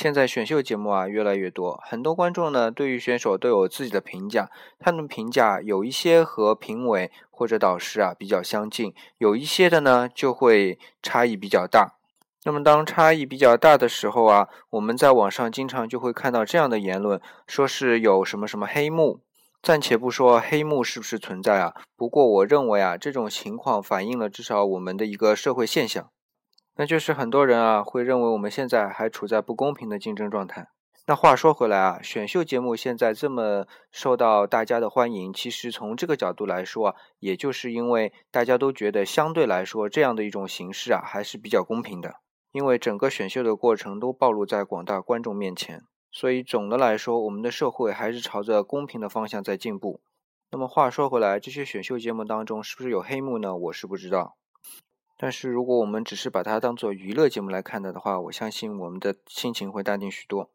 现在选秀节目啊越来越多，很多观众呢对于选手都有自己的评价，他们评价有一些和评委或者导师啊比较相近，有一些的呢就会差异比较大。那么当差异比较大的时候啊，我们在网上经常就会看到这样的言论，说是有什么什么黑幕。暂且不说黑幕是不是存在啊，不过我认为啊，这种情况反映了至少我们的一个社会现象，那就是很多人啊会认为我们现在还处在不公平的竞争状态。那话说回来啊，选秀节目现在这么受到大家的欢迎，其实从这个角度来说啊，也就是因为大家都觉得相对来说这样的一种形式啊还是比较公平的，因为整个选秀的过程都暴露在广大观众面前。所以总的来说，我们的社会还是朝着公平的方向在进步。那么话说回来，这些选秀节目当中是不是有黑幕呢？我是不知道。但是如果我们只是把它当做娱乐节目来看的的话，我相信我们的心情会淡定许多。